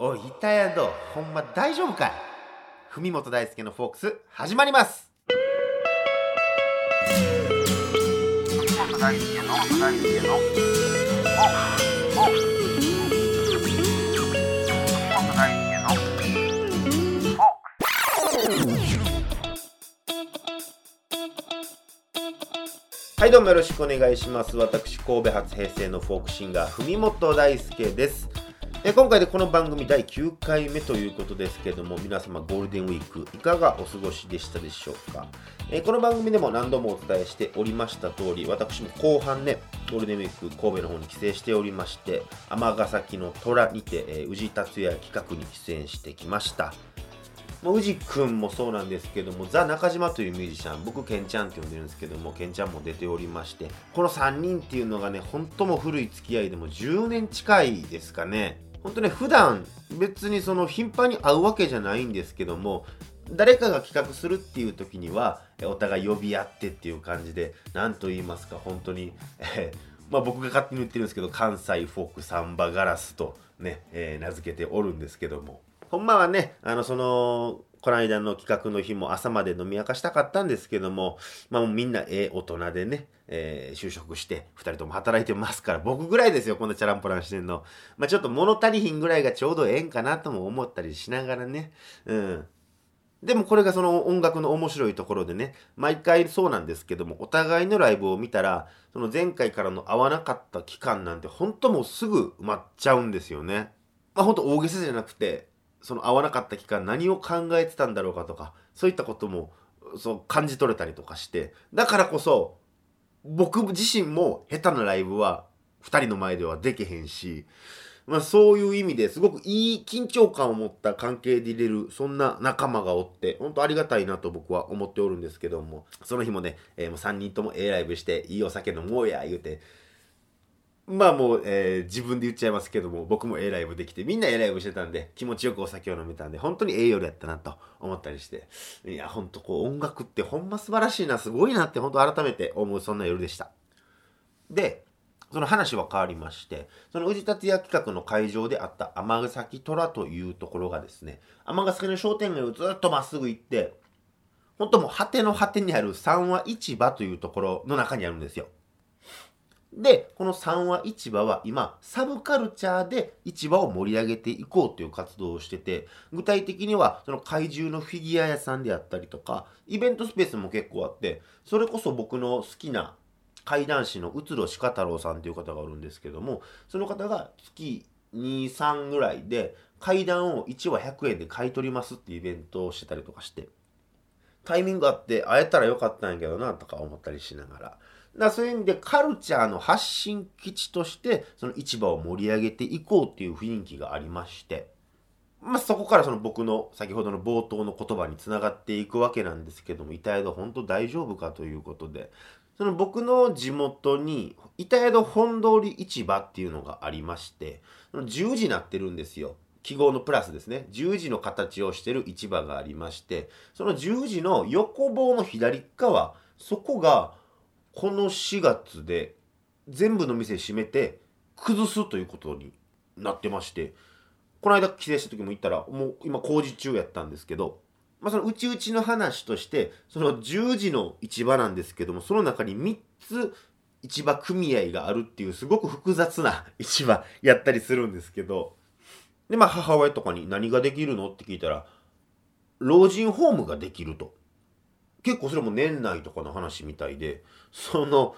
おい板宿ほんま大丈夫かい？文本大輔のフォークス始まります。はいどうもよろしくお願いします。私神戸発平成のフォークシンガー文本大輔ですえ今回でこの番組第9回目ということですけども皆様ゴールデンウィークいかがお過ごしでしたでしょうか？えこの番組でも何度もお伝えしておりました通り私も後半ねゴールデンウィーク神戸の方に帰省しておりまして尼崎の虎にて、え宇治達也企画に出演してきました。もう宇治くんもそうなんですけどもザ・中島というミュージシャン僕ケンちゃんって呼んでるんですけどもケンちゃんも出ておりましてこの3人っていうのがね本当も古い付き合いでも10年近いですかね。本当ね普段別にその頻繁に会うわけじゃないんですけども誰かが企画するっていう時にはお互い呼び合ってっていう感じで何と言いますか本当に、えーまあ、僕が勝手に言ってるんですけど関西フォークサンバガラスとね、えー名付けておるんですけども。ほんまはねあのそのこの間の企画の日も朝まで飲み明かしたかったんですけども、まあ、もうみんなええ大人でね、えー就職して2人とも働いてますから僕ぐらいですよこんなチャランポランしてんの、まあ、ちょっと物足りひんぐらいがちょうどええんかなとも思ったりしながらね。うん。でもこれがその音楽の面白いところでね、毎回そうなんですけども、お互いのライブを見たら、その前回からの合わなかった期間なんて本当もうすぐ埋まっちゃうんですよね。まあ本当大げさじゃなくて、その合わなかった期間何を考えてたんだろうかとか、そういったこともそう感じ取れたりとかして、だからこそ、僕自身も下手なライブは2人の前ではできへんし、まあ、そういう意味ですごくいい緊張感を持った関係でいれるそんな仲間がおって本当ありがたいなと僕は思っておるんですけどもその日もね、えーもう3人ともええライブしていいお酒飲もうや言うてまあもう、えー自分で言っちゃいますけども僕もええライブできてみんなええライブしてたんで気持ちよくお酒を飲めたんで本当にええ夜やったなと思ったりしていや本当こう音楽ってほんま素晴らしいなすごいなって本当改めて思うそんな夜でしたでその話は変わりまして、その宇治達也企画の会場であった尼崎虎というところがですね、尼崎の商店街をずっとまっすぐ行って、本当もう果ての果てにある三和市場というところの中にあるんですよ。で、この三和市場は今、サブカルチャーで市場を盛り上げていこうという活動をしてて、具体的にはその怪獣のフィギュア屋さんであったりとか、イベントスペースも結構あって、それこそ僕の好きな怪談師の宇都鹿太郎さんという方がおるんですけどもその方が月23ぐらいで怪談を1話100円で買い取りますっていうイベントをしてたりとかしてタイミングあって会えたらよかったんやけどなとか思ったりしながら。だそういう意味でカルチャーの発信基地としてその市場を盛り上げていこうっていう雰囲気がありましてまあ、そこからその僕の先ほどの冒頭の言葉につながっていくわけなんですけども板宿本当大丈夫かということでその僕の地元に板宿本通り市場っていうのがありましてその十字になってるんですよ。記号のプラスですね。十字の形をしてる市場がありましてその十字の横棒の左側そこがこの4月で全部の店閉めて崩すということになってましてこの間帰省した時も行ったらもう今工事中やったんですけど、まあ、そのうちうちの話としてその10時の市場なんですけどもその中に3つ市場組合があるっていうすごく複雑な市場やったりするんですけどでまあ母親とかに何ができるの？って聞いたら老人ホームができると。結構それも年内とかの話みたいでその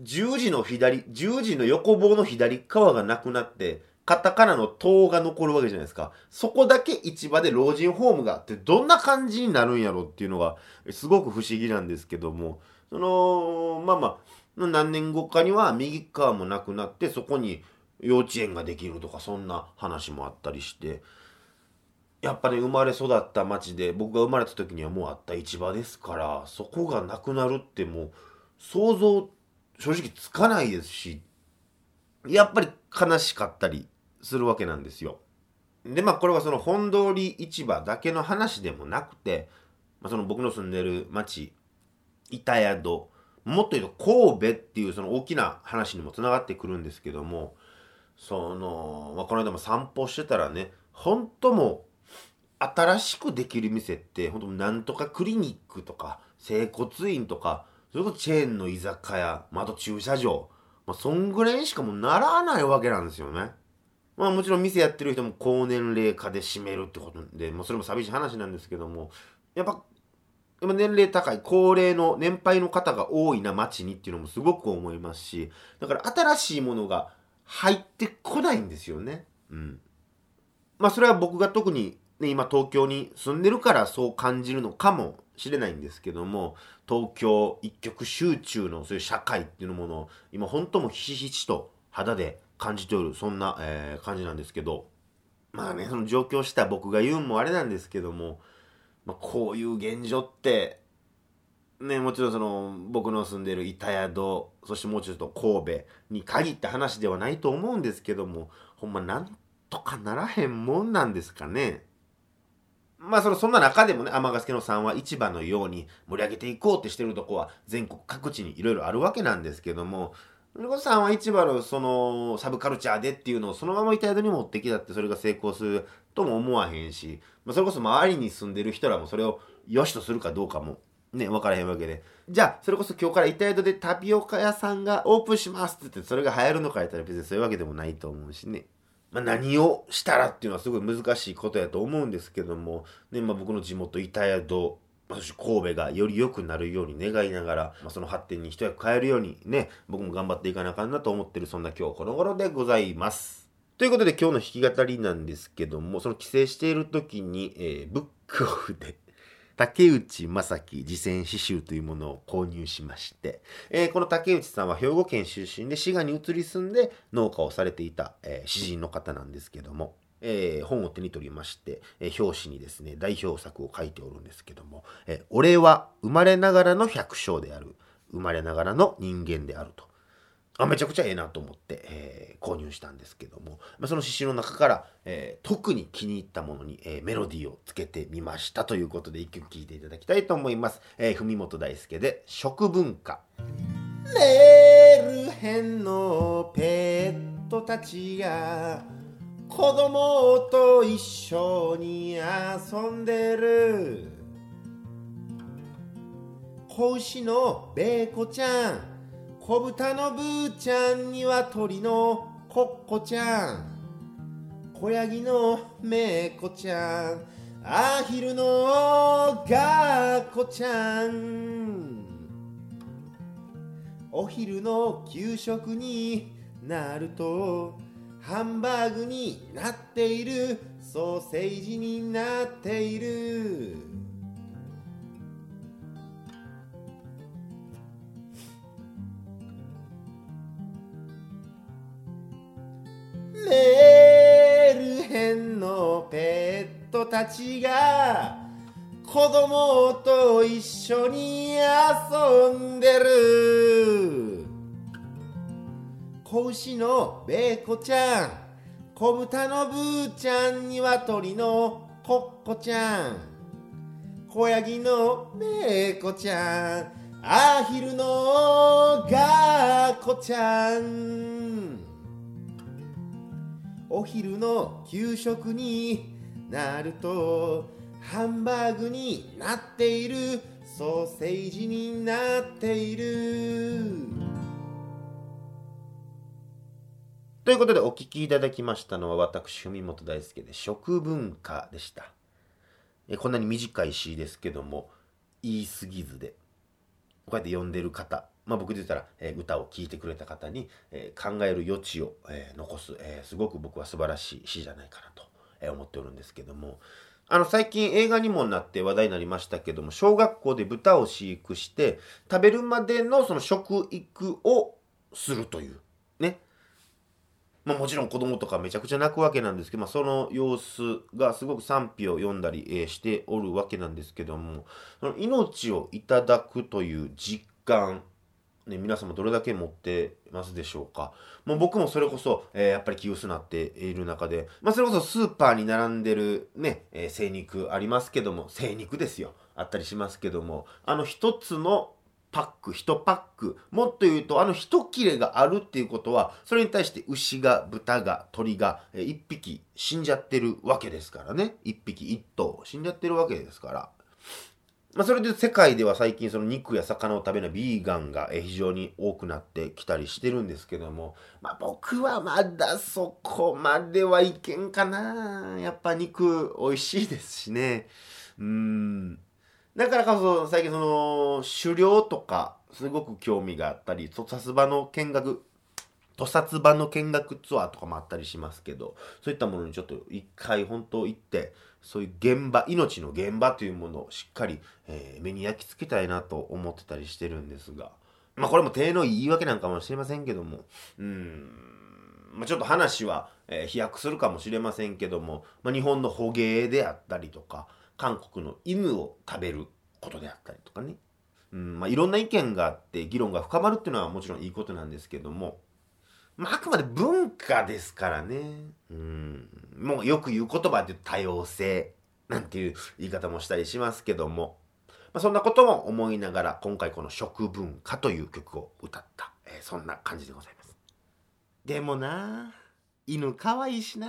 十字の左十字の横棒の左側がなくなってカタカナの「塔」が残るわけじゃないですか。そこだけ市場で老人ホームがあってどんな感じになるんやろっていうのがすごく不思議なんですけどもそのまあまあ何年後かには右側もなくなってそこに幼稚園ができるとかそんな話もあったりしてやっぱり生まれ育った町で僕が生まれた時にはもうあった市場ですからそこがなくなるってもう想像正直つかないですしやっぱり悲しかったりするわけなんですよ。でまあこれはその本通り市場だけの話でもなくて、まあ、その僕の住んでる町板宿もっと言うと神戸っていうその大きな話にもつながってくるんですけどもその、まあ、この間も散歩してたらね本当も新しくできる店って本当なんとかクリニックとか整骨院とかそれこそチェーンの居酒屋、まあ、と駐車場、まあ、そんぐらいしかもならないわけなんですよね。まあもちろん店やってる人も高年齢化で閉めるってことで、もうそれも寂しい話なんですけども、やっぱ、やっぱ年齢高い、高齢の年配の方が多いな街にっていうのもすごく思いますし、だから新しいものが入ってこないんですよね。うん。まあそれは僕が特にね、今東京に住んでるからそう感じるのかもしれないんですけども、東京一極集中のそういう社会っていうものを今本当もひしひしと肌で感じておる、そんな、えー、感じなんですけど、まあね、その上京した僕が言うんもあれなんですけども、まあ、こういう現状って、ね、もちろんその僕の住んでる板宿、そしてもうちょっと神戸に限った話ではないと思うんですけども、ほんまなんとかならへんもんなんですかね。まあそのそんな中でもね、天ヶ助のさんは市場のように盛り上げていこうってしてるとこは全国各地にいろいろあるわけなんですけども、それこそさんは市場のそのサブカルチャーでっていうのをそのまま板宿に持ってきたってそれが成功するとも思わへんし、まあ、それこそ周りに住んでる人らもそれを良しとするかどうかもね、分からへんわけで。じゃあ、それこそ今日から板宿でタピオカ屋さんがオープンしますって言ってそれが流行るのかやったら別にそういうわけでもないと思うしね。まあ、何をしたらっていうのはすごい難しいことやと思うんですけども、ね、まあ、僕の地元板宿、まあ、そして神戸がより良くなるように願いながら、まあ、その発展に一役変えるようにね、僕も頑張っていかなあかんなと思ってる、そんな今日この頃でございます。ということで今日の弾き語りなんですけども、その帰省している時に、えー、ブックオフで竹内正樹自選詩集というものを購入しまして、えー、この竹内さんは兵庫県出身で滋賀に移り住んで農家をされていた、えー、詩人の方なんですけども、えー、本を手に取りまして、え、表紙にですね、代表作を書いておるんですけども、え、俺は生まれながらの百姓である。生まれながらの人間であると。あめちゃくちゃええなと思って、えー、購入したんですけども、まあ、その刺繍の中から、えー、特に気に入ったものに、えー、メロディーをつけてみましたということで一曲聴いていただきたいと思います。えー、文本大輔で食文化。メール編のペットたちが子供と一緒に遊んでる子牛のベーコちゃん小豚のブーちゃんには鳥のコッコちゃん。小ヤギのメイコちゃん。アヒルのガーコちゃん。お昼の給食になるとハンバーグになっている。ソーセージになっている。ペットたちが子供と一緒に遊んでる。子牛のベーコちゃん。小豚のブーちゃん鶏のコッコちゃん。小ヤギのメーコちゃん。アヒルのガーコちゃん。お昼の給食になるとハンバーグになっている。ソーセージになっている。ということでお聞きいただきましたのは私文本大輔で食文化でした。えこんなに短い詩ですけども言い過ぎずでこうやって読んでる方まあ、僕で言ったら、え、歌を聴いてくれた方に、え、考える余地を、え、残す、えすごく僕は素晴らしい詩じゃないかなと、え思っておるんですけども。あの最近映画にもなって話題になりましたけども小学校で豚を飼育して食べるまでのその食育をするというね。まあ、もちろん子供とかめちゃくちゃ泣くわけなんですけど、まあ、その様子がすごく賛否を読んだり、え、しておるわけなんですけどもその命をいただくという実感ね、皆様どれだけ持ってますでしょうか。もう僕もそれこそ、えー、やっぱり気薄なっている中で、まあ、それこそスーパーに並んでるね、えー、精肉ありますけども、精肉ですよ。あったりしますけども、あの一つのパック1パックもっと言うとあの一切れがあるっていうことはそれに対して牛が豚が鳥がえ1匹死んじゃってるわけですからね1匹1頭死んじゃってるわけですからまあ、それで世界では最近その肉や魚を食べないビーガンが非常に多くなってきたりしてるんですけども、まあ、僕はまだそこまではいけんかな。やっぱ肉美味しいですしね。うん。だからこそ最近その狩猟とかすごく興味があったり、屠殺場の見学、屠殺場の見学ツアーとかもあったりしますけど、そういったものにちょっと一回本当行って、そういう現場、命の現場というものをしっかり、えー、目に焼き付けたいなと思ってたりしてるんですが、まあこれも手の言い訳なんかもしれませんけども、うん、まあ、ちょっと話は、えー、飛躍するかもしれませんけども、まあ、日本の捕鯨であったりとか、韓国の犬を食べることであったりとかね、うん。まあ、いろんな意見があって議論が深まるっていうのはもちろんいいことなんですけども、まあ、あくまで文化ですからね、うん、もうよく言う言葉で多様性なんていう言い方もしたりしますけども、まあ、そんなことも思いながら今回この「食文化」という曲を歌った、えー、そんな感じでございます。でもな犬可愛いしな